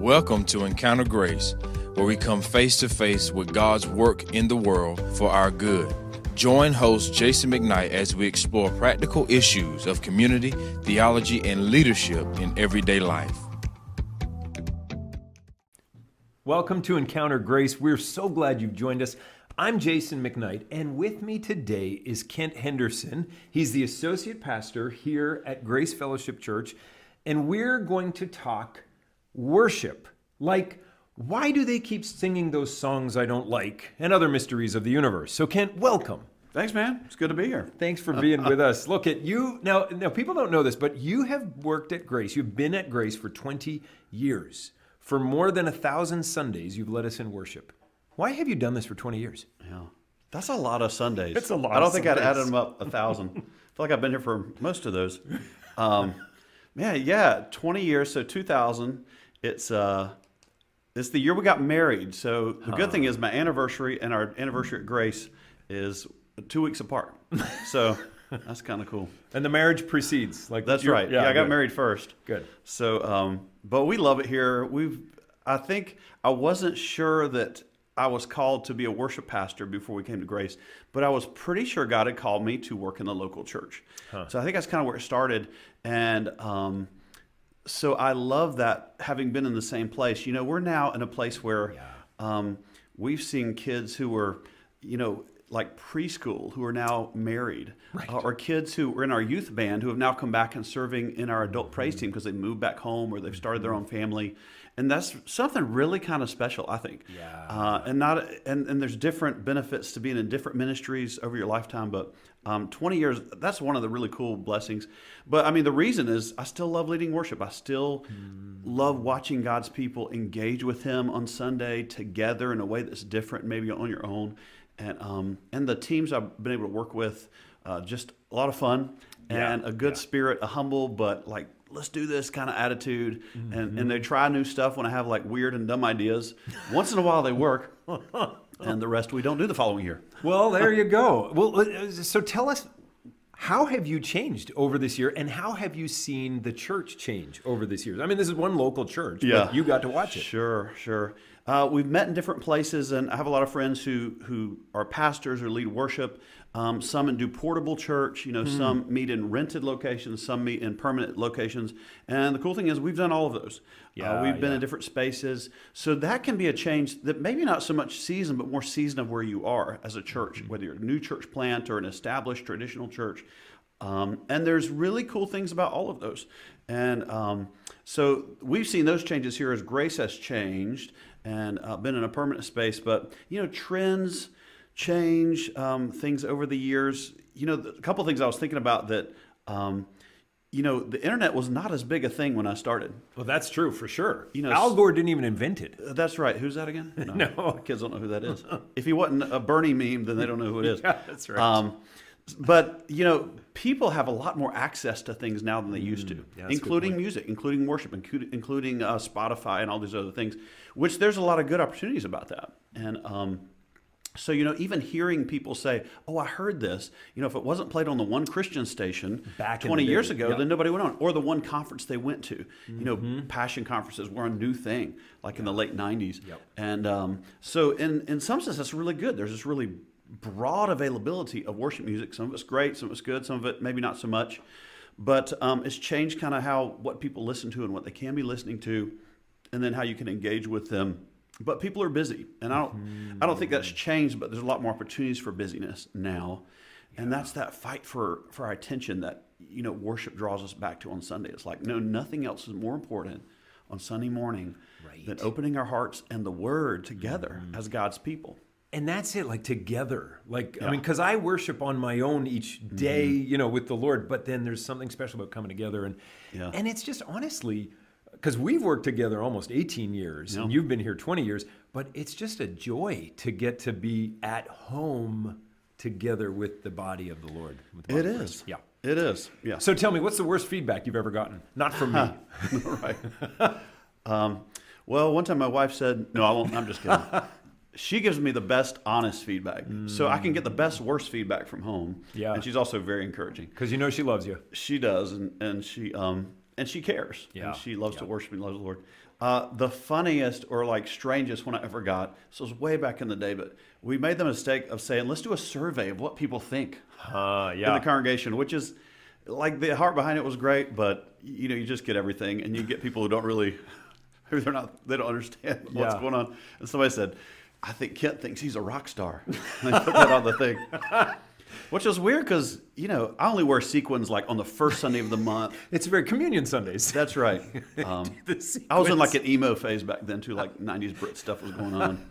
Welcome to Encounter Grace, where we come face to face with God's work in the world for our good. Join host Jason McKnight as we explore practical issues of community, theology, and leadership in everyday life. Welcome to Encounter Grace. We're so glad you've joined us. I'm Jason McKnight, and with me today is Kent Henderson. He's the associate pastor here at Grace Fellowship Church, and we're going to talk worship. Like, why do they keep singing those songs I don't like and other mysteries of the universe? So, Kent, welcome. Thanks, man. It's good to be here. Thanks for being with us. Look at you now. Now, people don't know this, but you have worked at Grace. You've been at Grace for 20 years. For more than a thousand Sundays, you've led us in worship. Why have you done this for 20 years? Yeah. That's a lot of Sundays. It's a lot I don't think I'd Sundays. added them up a thousand. I feel like I've been here for most of those. Um, man, yeah, 20 years. So 2000. It's uh, it's the year we got married. So the good thing is my anniversary and our anniversary at Grace is two weeks apart. So that's kind of cool. And the marriage precedes. Like That's right. Yeah, I got good. married first. Good. So, um, but we love it here. We've, I think, I wasn't sure that I was called to be a worship pastor before we came to Grace, but I was pretty sure God had called me to work in the local church. So I think that's kind of where it started. And um, so I love that having been in the same place. You know, we're now in a place where um, we've seen kids who were, you know, like preschool who are now married, uh, or kids who were in our youth band who have now come back and serving in our adult praise team because they moved back home or they've started their own family, and that's something really kind of special, I think. Yeah. Uh, and not and and there's different benefits to being in different ministries over your lifetime, but um, 20 years that's one of the really cool blessings. But I mean, the reason is I still love leading worship. I still love watching God's people engage with Him on Sunday together in a way that's different, maybe on your own. And um, and the teams I've been able to work with, uh, just a lot of fun and a good spirit, a humble but like let's do this kind of attitude. And and they try new stuff when I have like weird and dumb ideas. Once in a while they work, and the rest we don't do the following year. Well, there you go. Well, uh, so tell us, how have you changed over this year, and how have you seen the church change over this year? I mean, this is one local church. but you got to watch it. Sure, sure. Uh, we've met in different places, and I have a lot of friends who who are pastors or lead worship. Um, some do portable church. You know, Hmm. some meet in rented locations, some meet in permanent locations. And the cool thing is, we've done all of those. Yeah, uh, we've been yeah. in different spaces, so that can be a change. That maybe not so much season, but more season of where you are as a church, Hmm. whether you're a new church plant or an established traditional church. Um, and there's really cool things about all of those. And um, so we've seen those changes here as grace has changed and uh, been in a permanent space. But, you know, trends change, um, things over the years. You know, a couple things I was thinking about that, um, you know, the internet was not as big a thing when I started. Well, that's true for sure. You know, Al Gore didn't even invent it. Uh, That's right. Who's that again? No. My kids don't know who that is. if he wasn't a Bernie meme, then they don't know who it is. Yeah, that's right. Um, but you know, people have a lot more access to things now than they used to, Mm, yeah, that's a good including music, including worship, including, uh, Spotify and all these other things. Which there's a lot of good opportunities about that. And um, so you know, even hearing people say, "Oh, I heard this," you know, if it wasn't played on the one Christian station Back 20 years ago, yep. then nobody went on, or the one conference they went to. You know, Mm-hmm. passion conferences were a new thing, like in the late 90s. Yep. And um, so, in, in some sense, that's really good. There's this really broad availability of worship music. Some of it's great, some of it's good, some of it maybe not so much. But um, it's changed kind of how what people listen to and what they can be listening to, and then how you can engage with them. But people are busy, and I don't, I don't think that's changed. But there's a lot more opportunities for busyness now, and that's that fight for for our attention that you know worship draws us back to on Sunday. It's like no, nothing else is more important on Sunday morning Right. than opening our hearts and the Word together as God's people. And that's it, like together. Like, I mean, because I worship on my own each day, you know, with the Lord, but then there's something special about coming together. And, Yeah. and it's just honestly, because we've worked together almost 18 years and you've been here 20 years, but it's just a joy to get to be at home together with the body of the Lord. the It is. Christ. Yeah. It is. Yeah. So tell me, what's the worst feedback you've ever gotten? Not from me. right. um, well, one time my wife said, "No, I won't." I'm just kidding. she gives me the best honest feedback, so I can get the best worst feedback from home. Yeah. and she's also very encouraging. Because you know she loves you. She does, and and she um and she cares. Yeah. and she loves to worship and loves the Lord. Uh, the funniest or like strangest one I ever got. This was way back in the day, but we made the mistake of saying, "Let's do a survey of what people think Uh, in the congregation," which is like the heart behind it was great, but you know, you just get everything, and you get people who don't really, who they're not, they don't understand what's Yeah. going on. And somebody said, "I think Kent thinks he's a rock star." They put that on the thing. Which is weird because, you know, I only wear sequins like on the first Sunday of the month. It's very communion Sundays. That's right. Um, I was in like an emo phase back then too, like '90s Brit stuff was going on.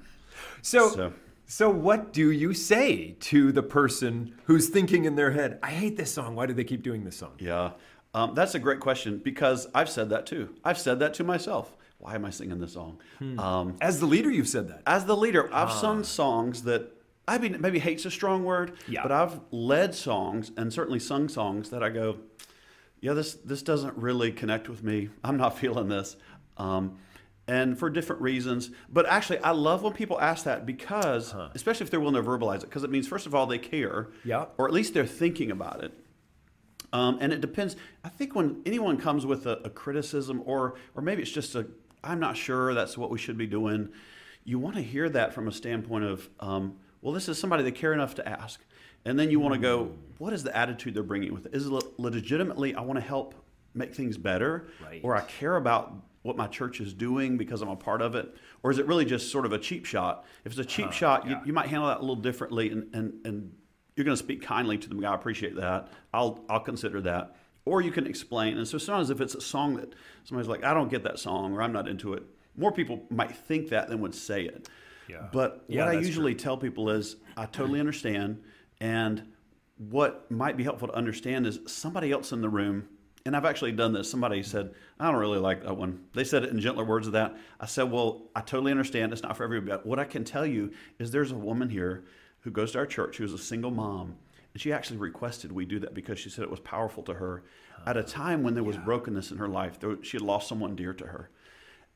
So, So- so, what do you say to the person who's thinking in their head, I hate this song. Why do they keep doing this song? Yeah, um, that's a great question because I've said that too. I've said that to myself. Why am I singing this song? Um, As the leader, you've said that. as the leader, I've sung songs that I mean, maybe hate's a strong word, Yeah. but I've led songs and certainly sung songs that I go, yeah, this this doesn't really connect with me. I'm not feeling this, um, and for different reasons. But actually, I love when people ask that because, especially if they're willing to verbalize it, because it means first of all they care, Yeah. or at least they're thinking about it. Um, and it depends. I think when anyone comes with a, a criticism, or or maybe it's just a, I'm not sure that's what we should be doing. You want to hear that from a standpoint of, um, well, this is somebody they care enough to ask, and then you want to go, what is the attitude they're bringing with it? Is it legitimately I want to help make things better, Right. or I care about what my church is doing because I'm a part of it, or is it really just sort of a cheap shot? If it's a cheap shot, yeah. you, you might handle that a little differently, and and and you're going to speak kindly to them. I appreciate that. I'll I'll consider that. Or you can explain. And so sometimes if it's a song that somebody's like, I don't get that song, or I'm not into it, more people might think that than would say it. Yeah. But Yeah, what I usually tell people is, I totally understand, and what might be helpful to understand is somebody else in the room. And I've actually done this. Somebody said, I don't really like that one. They said it in gentler words of that. I said, Well, I totally understand. It's not for everybody. But what I can tell you is there's a woman here who goes to our church who is a single mom. She actually requested we do that because she said it was powerful to her at a time when there was brokenness in her life. There, she had lost someone dear to her.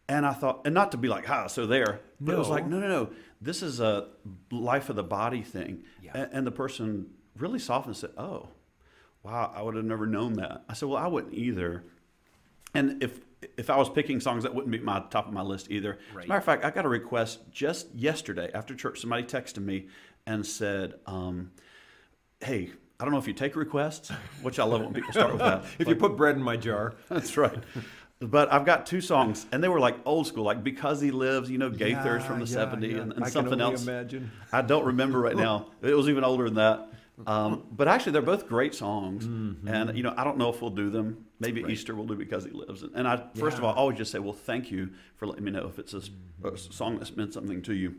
And I thought, and not to be like, ha, so there, but it was like, no, no, no. This is a life of the body thing. Yeah. And, and the person really softened and said, oh, wow, I would have never known that. I said, well, I wouldn't either. And if if I was picking songs, that wouldn't be my top of my list either. As a matter of fact, I got a request just yesterday after church. Somebody texted me and said, um, "Hey, I don't know if you take requests, which I love when people start with that. If you put bread in my jar, That's right. But I've got two songs, and they were like old school, like "Because He Lives," you know, Gaithers from the Yeah, '70s, yeah. and, I and something else. imagine. I don't remember right now. It was even older than that. Um, but actually, they're both great songs, Mm-hmm. and you know, I don't know if we'll do them. Maybe Easter we'll do because He Lives. And I, first of Yeah. all, always just say, "Well, thank you for letting me know if it's a song that's meant something to you."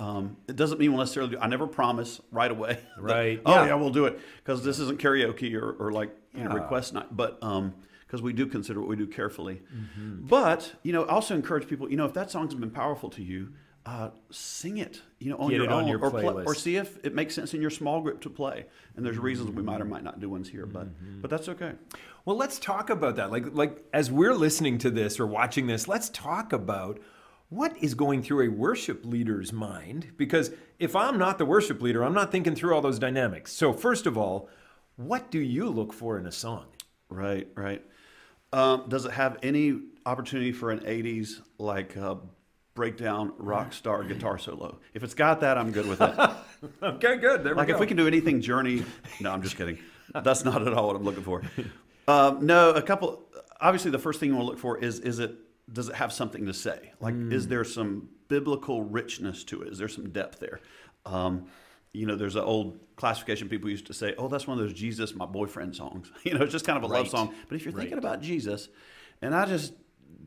Um, it doesn't mean we'll necessarily do. I never promise right away. that, Right. oh Yeah. yeah. we'll do it because this isn't karaoke or, or like you know request night. But because we do consider what we do carefully. Mm-hmm. But you know, also encourage people. You know, if that song's been powerful to you, uh, sing it. You know, on Get your it on own, your or, play- or see if it makes sense in your small group to play. And there's reasons we might or might not do ones here, but Mm-hmm. but that's okay. Well, let's talk about that. Like, like as we're listening to this or watching this, let's talk about what is going through a worship leader's mind. Because if I'm not the worship leader, I'm not thinking through all those dynamics. So, first of all, what do you look for in a song? Right, right. Um, does it have any opportunity for an '80s like uh, breakdown rock star guitar solo? If it's got that, I'm good with it. Okay, good. There Like we if we can do anything Journey, no, I'm just kidding. That's not at all what I'm looking for. Um, no, a couple. Obviously, the first thing you want to look for is is it does it have something to say? Like, is there some biblical richness to it? Is there some depth there? Um, you know, there's an old classification people used to say, "Oh, that's one of those Jesus, my boyfriend songs." You know, it's just kind of a love song. But if you're Right. thinking about Jesus, and I just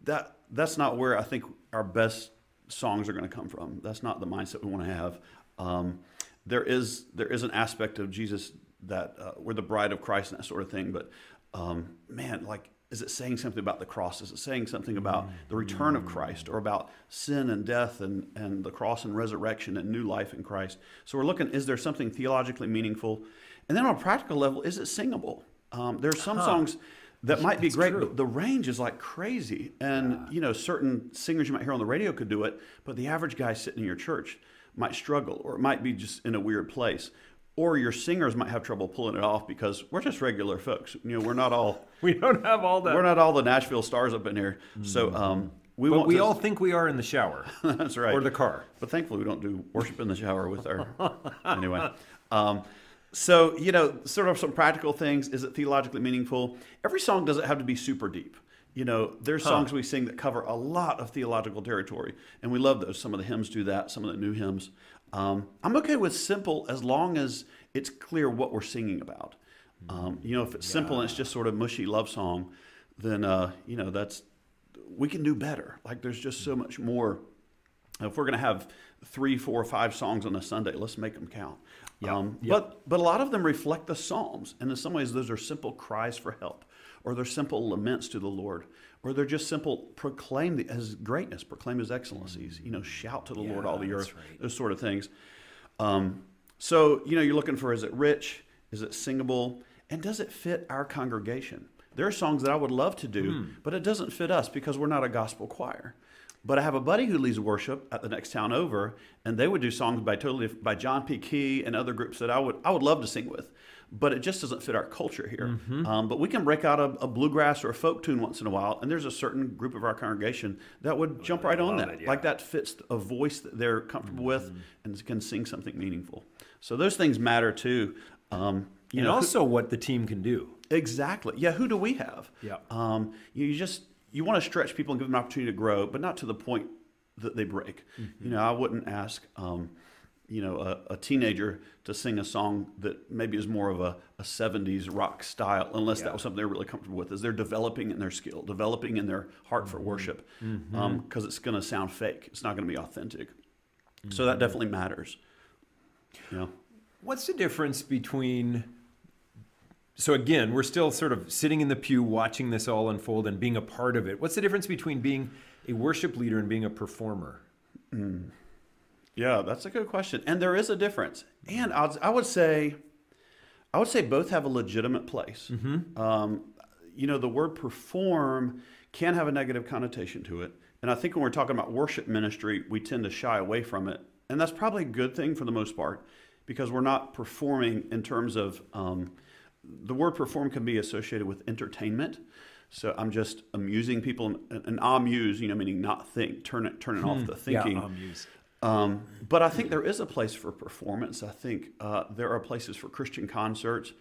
that that's not where I think our best songs are going to come from. That's not the mindset we want to have. Um, there is there is an aspect of Jesus that uh, we're the bride of Christ and that sort of thing. But um, man, like, is it saying something about the cross? Is it saying something about the return of Christ or about sin and death and and the cross and resurrection and new life in Christ? So we're looking: is there something theologically meaningful? And then on a practical level, is it singable? Um, there's some songs that might be That's great, true. but the range is like crazy. And you know, certain singers you might hear on the radio could do it, but the average guy sitting in your church might struggle, or it might be just in a weird place. Or your singers might have trouble pulling it off because we're just regular folks. You know, we're not all we don't have all that. we're not all the Nashville stars up in here. So Mm-hmm. um, we but we to- all think we are in the shower That's right. or the car. But thankfully, we don't do worship in the shower with our. anyway. Um, so, you know, sort of some practical things. Is it theologically meaningful? Every song doesn't have to be super deep. You know, there's songs we sing that cover a lot of theological territory, and we love those. Some of the hymns do that, some of the new hymns. Um, I'm okay with simple as long as it's clear what we're singing about. Um, you know, if it's simple and it's just sort of mushy love song, then, uh, you know, that's, we can do better. Like there's just so much more if we're going to have three, four, five songs on a Sunday, let's make them count. Yeah. Um, Yeah. But but a lot of them reflect the Psalms, and in some ways, those are simple cries for help, or they're simple laments to the Lord, or they're just simple proclaim the, His greatness, proclaim His excellencies. You know, shout to the Lord all the earth. right. Those sort of things. Um, so you know, you're looking for is it rich, is it singable, and does it fit our congregation? There are songs that I would love to do, Hmm. but it doesn't fit us because we're not a gospel choir. But I have a buddy who leads worship at the next town over, and they would do songs by totally by John P. Kee and other groups that I would I would love to sing with, but it just doesn't fit our culture here. Mm-hmm. Um, but we can break out a, a bluegrass or a folk tune once in a while, and there's a certain group of our congregation that would jump right on that, it, yeah. like that fits a voice that they're comfortable with Mm-hmm. and can sing something meaningful. So those things matter too. Um, you and know, who- also what the team can do. Exactly. Yeah. Who do we have? Yeah. Um, you, you just you want to stretch people and give them an opportunity to grow, but not to the point that they break. Mm-hmm. You know, I wouldn't ask, um, you know, a, a teenager to sing a song that maybe is more of a, a '70s rock style, unless Yeah. that was something they're really comfortable with. is they're developing in their skill, developing in their heart Mm-hmm. for worship, because it's going to sound fake. It's not going to be authentic. So Mm-hmm. that definitely matters. You know. What's the difference between? So again, we're still sort of sitting in the pew watching this all unfold and being a part of it. What's the difference between being a worship leader and being a performer? Yeah, that's a good question, and there is a difference. And I would, I would say, I would say both have a legitimate place. Um, you know, the word perform can have a negative connotation to it, and I think when we're talking about worship ministry, we tend to shy away from it, and that's probably a good thing for the most part, because we're not performing in terms of um, the word perform can be associated with entertainment. So I'm just amusing people, and, and amuse, you know, meaning not think, turn it, turning off the thinking. Yeah, amuse. Um, but I think there is a place for performance. I think uh, there are places for Christian concerts.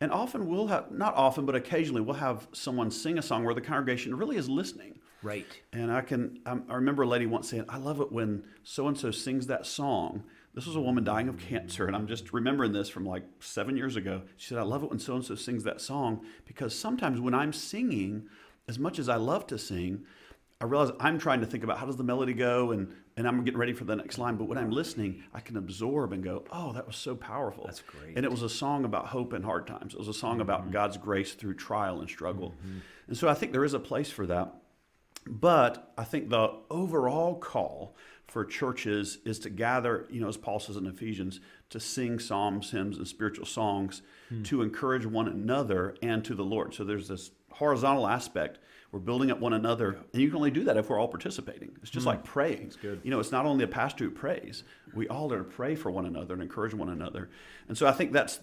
And often we'll have, not often, but occasionally we'll have someone sing a song where the congregation really is listening. Right. And I can, um, I remember a lady once saying, I love it when so and so sings that song. This was a woman dying of cancer. And I'm just remembering this from like seven years ago. She said, I love it when so and so sings that song because sometimes when I'm singing, as much as I love to sing, I realize I'm trying to think about how does the melody go and, and I'm getting ready for the next line. But when I'm listening, I can absorb and go, oh, that was so powerful. That's great. And it was a song about hope in hard times. It was a song about mm-hmm. God's grace through trial and struggle. Mm-hmm. And so I think there is a place for that. But I think the overall call for churches is to gather, you know, as Paul says in Ephesians, to sing psalms, hymns, and spiritual songs hmm. to encourage one another and to the Lord. So there's this horizontal aspect. We're building up one another, and you can only do that if we're all participating. It's just like praying. It's good. You know, it's not only a pastor who prays. We all are to pray for one another and encourage one another. And so I think that's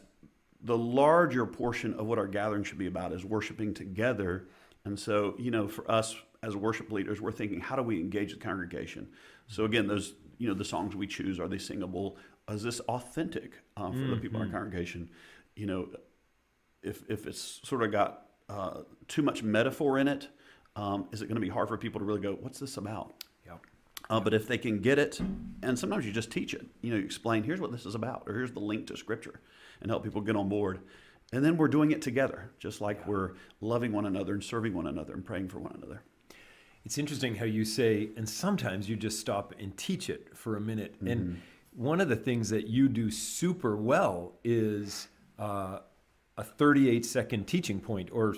the larger portion of what our gathering should be about is worshiping together. And so, you know, for us as worship leaders, we're thinking, how do we engage the congregation? So again, those, you know, the songs we choose, are they singable? Is this authentic uh, for the people in our congregation? You know, if, if it's sort of got uh, too much metaphor in it, um, is it going to be hard for people to really go, what's this about? Yeah. Uh, but if they can get it, and sometimes you just teach it, you know, you explain, here's what this is about, or here's the link to scripture, and help people get on board. And then we're doing it together, just like we're loving one another and serving one another and praying for one another. It's interesting how you say, and sometimes you just stop and teach it for a minute. Mm-hmm. And one of the things that you do super well is uh, a 38 second teaching point or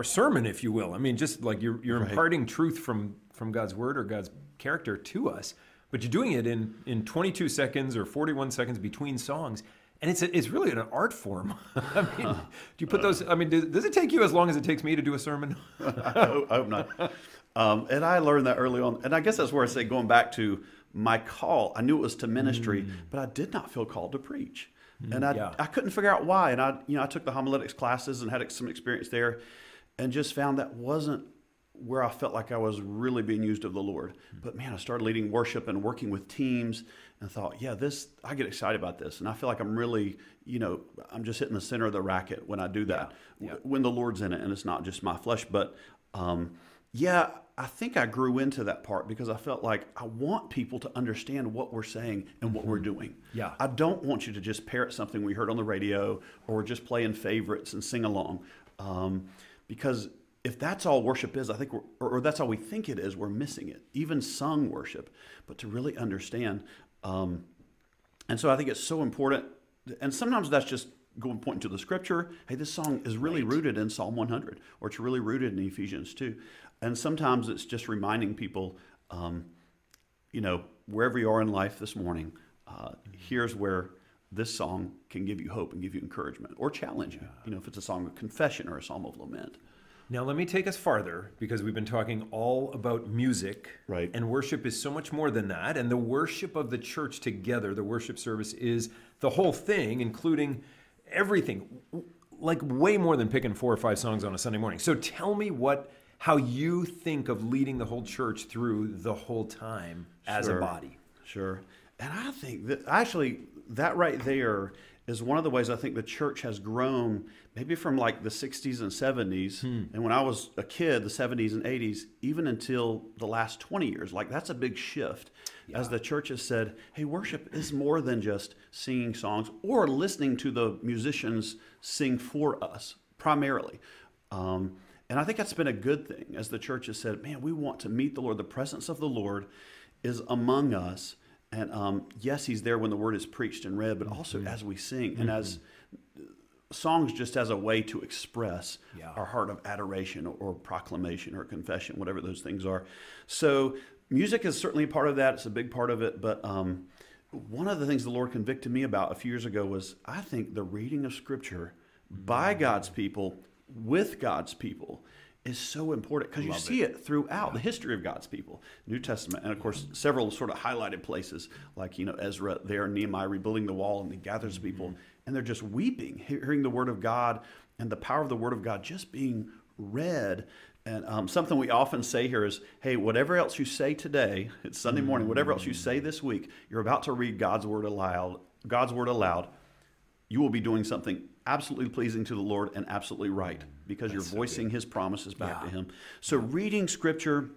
or sermon, if you will. I mean, just like you're you're Right. imparting truth from from God's word or God's character to us, but you're doing it in in 22 seconds or 41 seconds between songs. And it's, a, it's really an art form. I mean, do you put those? I mean, does, does it take you as long as it takes me to do a sermon? I, hope, I hope not. Um, and I learned that early on. And I guess that's where I say, going back to my call, I knew it was to ministry, but I did not feel called to preach. and I, yeah. I couldn't figure out why. And I, you know, I took the homiletics classes and had some experience there and just found that wasn't where I felt like I was really being used of the Lord. But man, I started leading worship and working with teams and thought, yeah, this, I get excited about this. And I feel like I'm really, you know, I'm just hitting the center of the racket when I do that, Yeah. Yeah. when the Lord's in it and it's not just my flesh. But um, yeah, I think I grew into that part because I felt like I want people to understand what we're saying and what we're doing. Yeah. I don't want you to just parrot something we heard on the radio or just play in favorites and sing along. Um, because if that's all worship is, I think, we're, or, or that's all we think it is, we're missing it. Even sung worship, but to really understand. Um, and so I think it's so important. And sometimes that's just going pointing to the scripture. Hey, this song is really rooted in Psalm 100, or it's really rooted in Ephesians 2. And sometimes it's just reminding people, um, you know, wherever you are in life this morning, uh, here's where this song can give you hope and give you encouragement or challenge you. You know, if it's a song of confession or a psalm of lament. Now, let me take us farther because we've been talking all about music. Right. And worship is so much more than that. And the worship of the church together, the worship service, is the whole thing, including everything, like way more than picking four or five songs on a Sunday morning. So tell me what. How you think of leading the whole church through the whole time as a body? Sure. And I think that actually that right there is one of the ways I think the church has grown, maybe from like the 60s and 70s. And when I was a kid, the 70s and 80s, even until the last 20 years. Like that's a big shift as the church has said, hey, worship is more than just singing songs or listening to the musicians sing for us primarily. Um, and I think that's been a good thing as the church has said, man, we want to meet the Lord. The presence of the Lord is among us. And um, yes, He's there when the word is preached and read, but also as we sing and as songs just as a way to express Yeah. our heart of adoration or, or proclamation or confession, whatever those things are. So music is certainly a part of that. It's a big part of it. But um, one of the things the Lord convicted me about a few years ago was I think the reading of Scripture by God's people with God's people is so important because you see it, throughout the history of God's people, New Testament, and of course several sort of highlighted places like you know Ezra there, Nehemiah rebuilding the wall, and he gathers people, and they're just weeping, hearing the word of God and the power of the word of God just being read. And um, something we often say here is, hey, whatever else you say today, it's Sunday morning, whatever else you say this week, you're about to read God's word aloud. God's word aloud you will be doing something absolutely pleasing to the Lord and absolutely right because you're voicing his promises back Yeah. to him. So reading scripture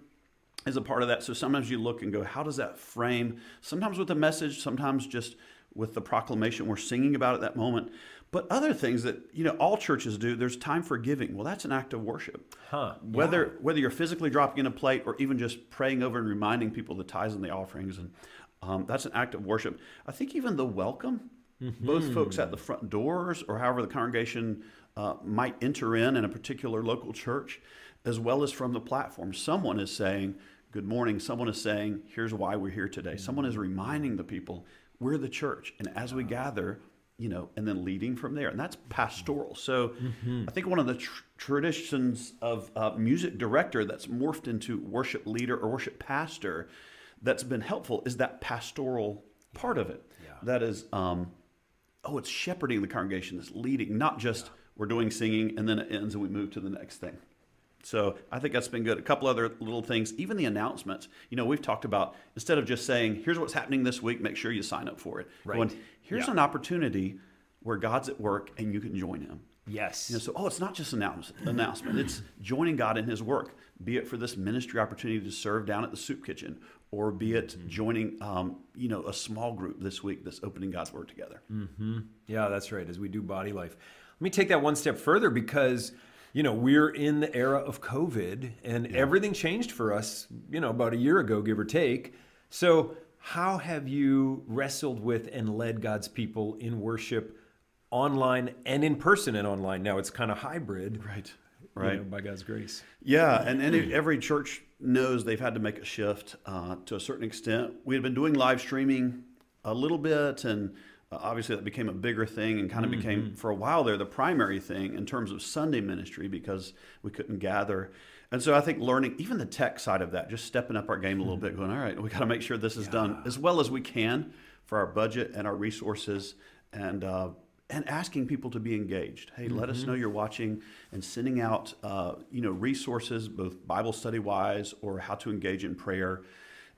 is a part of that. So sometimes you look and go, how does that frame? Sometimes with a message, sometimes just with the proclamation we're singing about at that moment. But other things that, you know, all churches do, there's time for giving. Well, that's an act of worship. Huh, Whether whether you're physically dropping in a plate or even just praying over and reminding people the tithes and the offerings, and um, that's an act of worship. I think even the welcome, both folks at the front doors or however the congregation uh, might enter in in a particular local church, as well as from the platform, someone is saying, "Good morning." Someone is saying, "Here's why we're here today." Someone is reminding the people we're the church, and as we gather, you know, and then leading from there. And that's pastoral. So I think one of the tr- traditions of uh, music director that's morphed into worship leader or worship pastor that's been helpful is that pastoral part of it. Yeah. That is, um, oh, it's shepherding the congregation, it's leading, not just we're doing singing and then it ends and we move to the next thing. So I think that's been good. A couple other little things, even the announcements. You know, we've talked about instead of just saying, "Here's what's happening this week. Make sure you sign up for it." Right. Going, Here's Yeah. an opportunity where God's at work and you can join Him. Yes. You know, so oh, it's not just an announce- announcement. It's joining God in His work. Be it for this ministry opportunity to serve down at the soup kitchen, or be it joining, um, you know, a small group this week that's opening God's Word together. Yeah, that's right. As we do body life. Let me take that one step further because, you know, we're in the era of COVID and everything changed for us, you know, about a year ago, give or take. So, how have you wrestled with and led God's people in worship online and in person and online? Now it's kind of hybrid, Right. you Right. know, by God's grace. Yeah, and, and every church knows they've had to make a shift uh, to a certain extent. We had been doing live streaming a little bit, and uh, obviously that became a bigger thing and kind of became, for a while there, the primary thing in terms of Sunday ministry because we couldn't gather. And so I think learning, even the tech side of that, just stepping up our game a little bit, going, all right, we got to make sure this is done as well as we can for our budget and our resources. And uh, and asking people to be engaged. Hey, let us know you're watching, and sending out uh, you know resources, both Bible study wise or how to engage in prayer,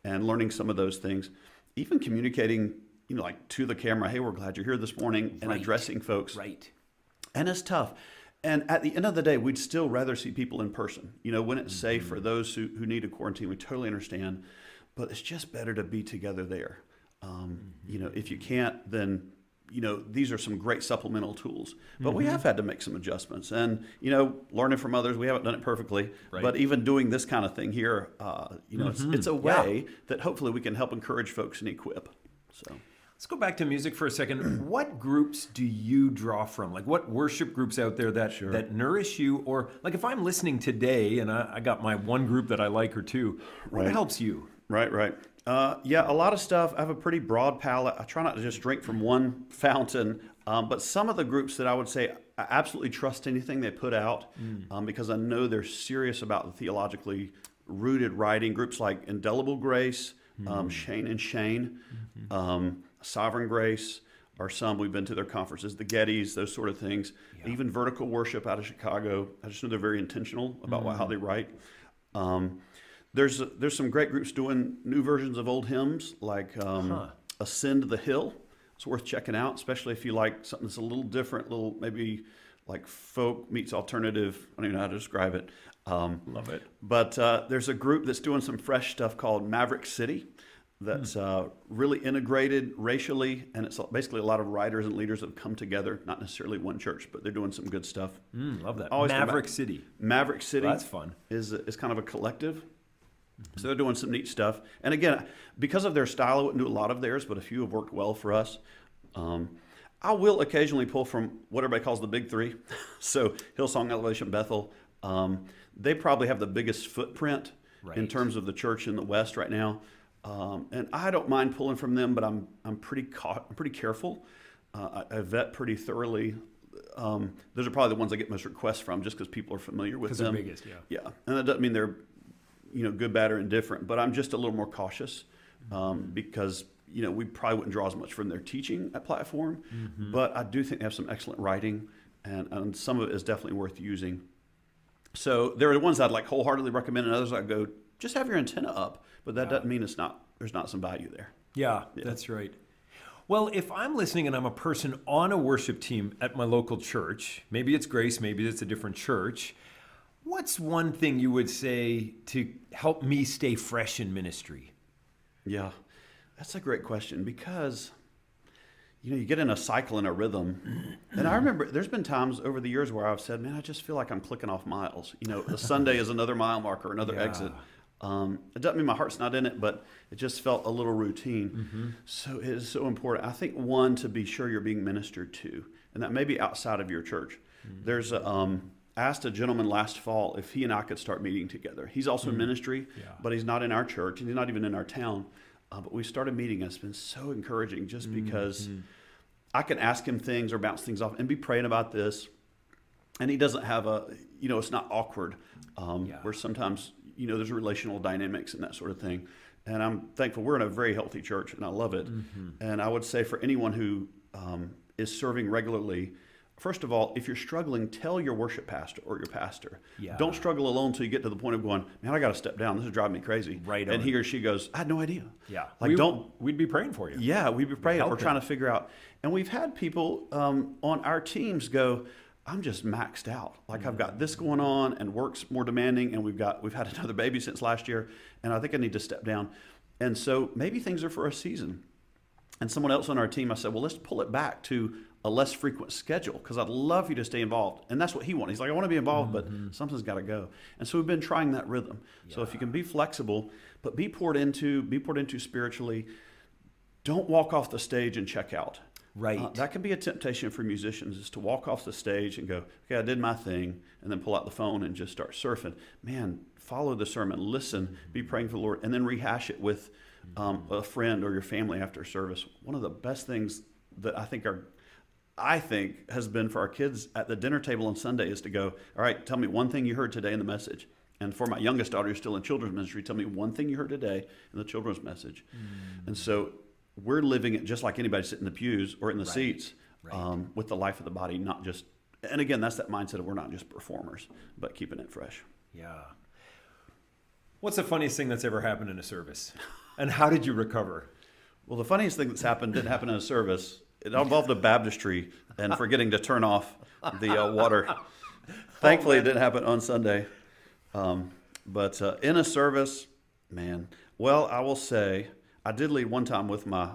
and learning some of those things. Even communicating, you know, like to the camera. Hey, we're glad you're here this morning, and Right. addressing folks. Right. And it's tough. And at the end of the day, we'd still rather see people in person. You know, when it's safe Mm-hmm. for those who, who need a quarantine, we totally understand. But it's just better to be together there. Um, Mm-hmm. You know, if you can't, then, you know, these are some great supplemental tools. But Mm-hmm. we have had to make some adjustments. And, you know, learning from others, we haven't done it perfectly. Right. But even doing this kind of thing here, uh, you know, it's, it's a Mm-hmm. Yeah. way that hopefully we can help encourage folks and equip. So. Let's go back to music for a second. what groups do you draw from? Like, what worship groups out there that that nourish you, or like if I'm listening today and I, I got my one group that I like or two, what helps you? Right, right. Uh, yeah, a lot of stuff. I have a pretty broad palette. I try not to just drink from one fountain, um, but some of the groups that I would say I absolutely trust anything they put out um, because I know they're serious about the theologically rooted writing. Groups like Indelible Grace, um, Shane and Shane, um, Sovereign Grace are some. We've been to their conferences, the Gettys, those sort of things. Even Vertical Worship out of Chicago. I just know they're very intentional about what, how they write. There's there's some great groups doing new versions of old hymns like um, Huh. Ascend the Hill. It's worth checking out, especially if you like something that's a little different, little maybe like folk meets alternative. I don't even know how to describe it. Um, Love it. but uh, there's a group that's doing some fresh stuff called Maverick City that's Hmm. uh, really integrated racially, and it's basically a lot of writers and leaders that have come together, not necessarily one church, but they're doing some good stuff. Mm, love that. Always Maverick City. Maverick City That's fun. is is kind of a collective. So they're doing some neat stuff. And again, because of their style, I wouldn't do a lot of theirs, but a few have worked well for us. Um, I will occasionally pull from what everybody calls the big three. so Hillsong, Elevation, Bethel. Um, they probably have the biggest footprint in terms of the church in the West right now. Um, and I don't mind pulling from them, but I'm I'm pretty cau- I'm pretty careful. Uh, I, I vet pretty thoroughly. Um, those are probably the ones I get most requests from, just because people are familiar with them. biggest, yeah. Yeah, and that doesn't mean they're, you know, good, bad, or indifferent. But I'm just a little more cautious um, because you know we probably wouldn't draw as much from their teaching at platform. But I do think they have some excellent writing, and, and some of it is definitely worth using. So there are the ones I'd like wholeheartedly recommend, and others I go just have your antenna up. But that doesn't mean it's not there's not some value there. Yeah, that's right. Well, if I'm listening and I'm a person on a worship team at my local church, maybe it's Grace, maybe it's a different church, what's one thing you would say to help me stay fresh in ministry? Yeah, that's a great question because you know you get in a cycle and a rhythm, and I remember there's been times over the years where I've said, "Man, I just feel like I'm clicking off miles." You know, a Sunday is another mile marker, another Yeah. exit. Um, it doesn't mean my heart's not in it, but it just felt a little routine. So it is so important. I think one to be sure you're being ministered to, and that may be outside of your church. There's a, um, asked a gentleman last fall if he and I could start meeting together. He's also in ministry, Yeah. but he's not in our church and he's not even in our town. Uh, but we started meeting. and It's been so encouraging just because I can ask him things or bounce things off and be praying about this. And he doesn't have a, you know, it's not awkward. Um, Yeah. Where sometimes, you know, there's relational dynamics and that sort of thing. And I'm thankful we're in a very healthy church and I love it. And I would say for anyone who um, is serving regularly, first of all, if you're struggling, tell your worship pastor or your pastor. Yeah. Don't struggle alone until you get to the point of going, man, I got to step down. This is driving me crazy. Right And on. he or she goes, I had no idea. Yeah. Like, We- don't We'd be praying for you. yeah, we'd be praying. We're trying to figure out. And we've had people um, on our teams go, I'm just maxed out. Like I've got this going on and work's more demanding and we've got we've had another baby since last year and I think I need to step down. And so maybe things are for a season. And someone else on our team, I said, well, let's pull it back to a less frequent schedule because I'd love you to stay involved. And that's what he wanted. He's like, I want to be involved, but something's got to go. And so we've been trying that rhythm. So if you can be flexible, but be poured into, be poured into spiritually, don't walk off the stage and check out. Right. Uh, that can be a temptation for musicians is to walk off the stage and go, okay, I did my thing, and then pull out the phone and just start surfing. Man, follow the sermon, listen, be praying for the Lord, and then rehash it with um, a friend or your family after service. One of the best things that I think are I think has been for our kids at the dinner table on Sunday is to go, all right, tell me one thing you heard today in the message. And for my youngest daughter who's still in children's ministry, tell me one thing you heard today in the children's message. And so we're living it just like anybody sitting in the pews or in the seats. um, with the life of the body, not just. And again, that's that mindset of we're not just performers, but keeping it fresh. Yeah. What's the funniest thing that's ever happened in a service? And how did you recover? Well, the funniest thing that's happened didn't happen in a service. It involved a baptistry and forgetting to turn off the uh, water. Thankfully, it didn't happen on Sunday. Um, but uh, in a service, man, well, I will say I did lead one time with my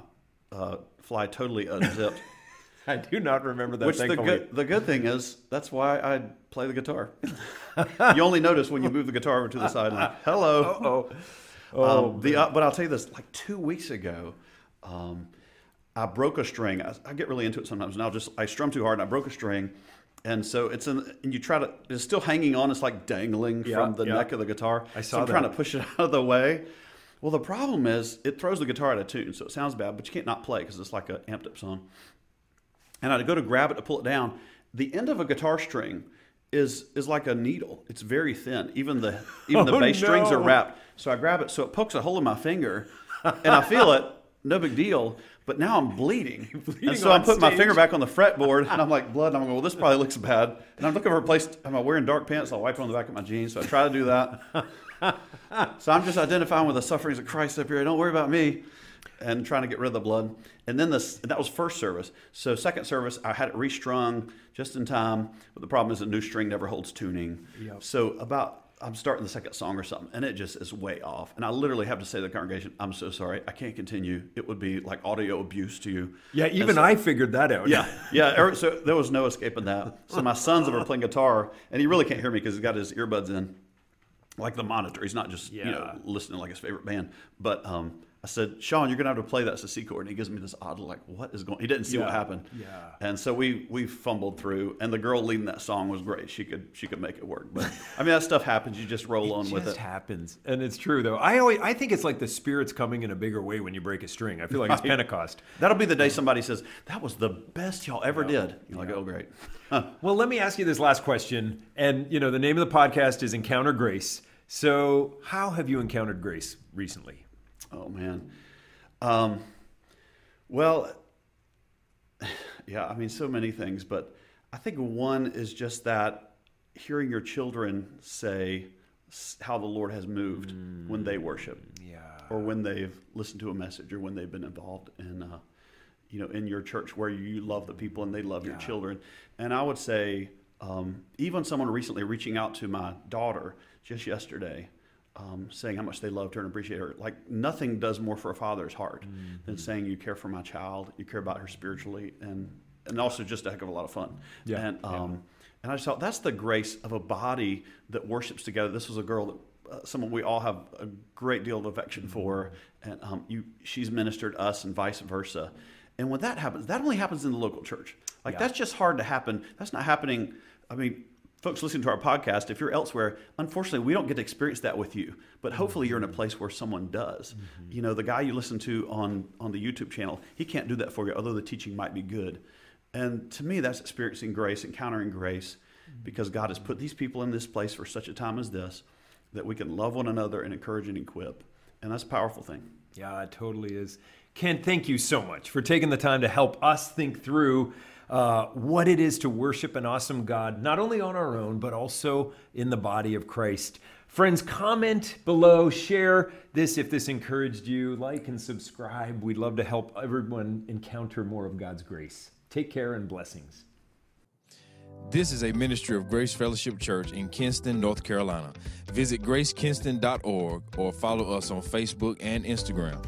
uh, fly totally unzipped. I do not remember that. Which the good, the good thing is that's why I play the guitar. you only notice when you move the guitar over to the side. Like, Hello. Oh, oh, Um, the, uh, but I'll tell you this: like two weeks ago, um, I broke a string. I, I get really into it sometimes, and I'll just I strum too hard and I broke a string, and so it's in. And you try to, it's still hanging on. It's like dangling Yeah, from the yeah. neck of the guitar. I so saw I'm trying to push it out of the way. Well, the problem is it throws the guitar out of tune, so it sounds bad, but you can't not play because it's like an amped up song and I'd go to grab it to pull it down. The end of a guitar string is is like a needle. It's very thin. Even the even the Oh, bass strings are wrapped. So I grab it, so it pokes a hole in my finger, and I feel it. No big deal. But now I'm bleeding. bleeding and so I'm putting my finger back on the fretboard, and I'm like, blood. And I'm going, well, this probably looks bad. And I'm looking for a place. Am I wearing dark pants? I'll wipe it on the back of my jeans. So I try to do that. So I'm just identifying with the sufferings of Christ up here. Don't worry about me. And trying to get rid of the blood. And then this that was first service. So second service, I had it restrung just in time. But the problem is a new string never holds tuning. Yep. So about I'm starting the second song or something, and it just is way off. And I literally have to say to the congregation, I'm so sorry. I can't continue. It would be like audio abuse to you. yeah, even so- I figured that out. yeah, yeah. er- So there was no escaping that. So my son's over playing guitar, and he really can't hear me because he's got his earbuds in, like the monitor. He's not just you know listening like his favorite band. But um, I said, Sean, you're gonna have to play that C chord, and he gives me this odd like, what is going? He didn't see what happened. yeah. And so we we fumbled through, and the girl leading that song was great. She could she could make it work. But I mean that stuff happens. You just roll on with It with just it. happens, and it's true though. I always, I think it's like the spirit's coming in a bigger way when you break a string. I feel like it's Pentecost. That'll be the day um, somebody says that was the best y'all ever did. You're like, oh great. Well, let me ask you this last question, and you know the name of the podcast is Encounter Grace. So, how have you encountered grace recently? Oh man. Um, well, yeah, I mean, so many things, but I think one is just that hearing your children say how the Lord has moved when they worship, Yeah. or when they've listened to a message, or when they've been involved in, uh, you know, in your church where you love the people and they love your children. And I would say, um, even someone recently reaching out to my daughter just yesterday, um, saying how much they loved her and appreciate her. Like nothing does more for a father's heart than saying you care for my child, you care about her spiritually, and and also just a heck of a lot of fun. Yeah, And yeah. um, and I just thought that's the grace of a body that worships together. This was a girl that uh, someone we all have a great deal of affection for, and um, you she's ministered us and vice versa. And when that happens, that only happens in the local church. Like Yeah. that's just hard to happen. That's not happening. I mean, folks listening to our podcast, if you're elsewhere, unfortunately, we don't get to experience that with you. But hopefully, you're in a mm-hmm. place where someone does. Mm-hmm. You know, the guy you listen to on on the YouTube channel, he can't do that for you, although the teaching might be good. And to me, that's experiencing grace, encountering grace, mm-hmm. because God has put these people in this place for such a time as this, that we can love one another and encourage and equip. And that's a powerful thing. Yeah, it totally is. Ken, thank you so much for taking the time to help us think through uh, what it is to worship an awesome God, not only on our own, but also in the body of Christ. Friends, comment below, share this if this encouraged you, like and subscribe. We'd love to help everyone encounter more of God's grace. Take care and blessings. This is a ministry of Grace Fellowship Church in Kinston, North Carolina. Visit gracekinston.org or follow us on Facebook and Instagram.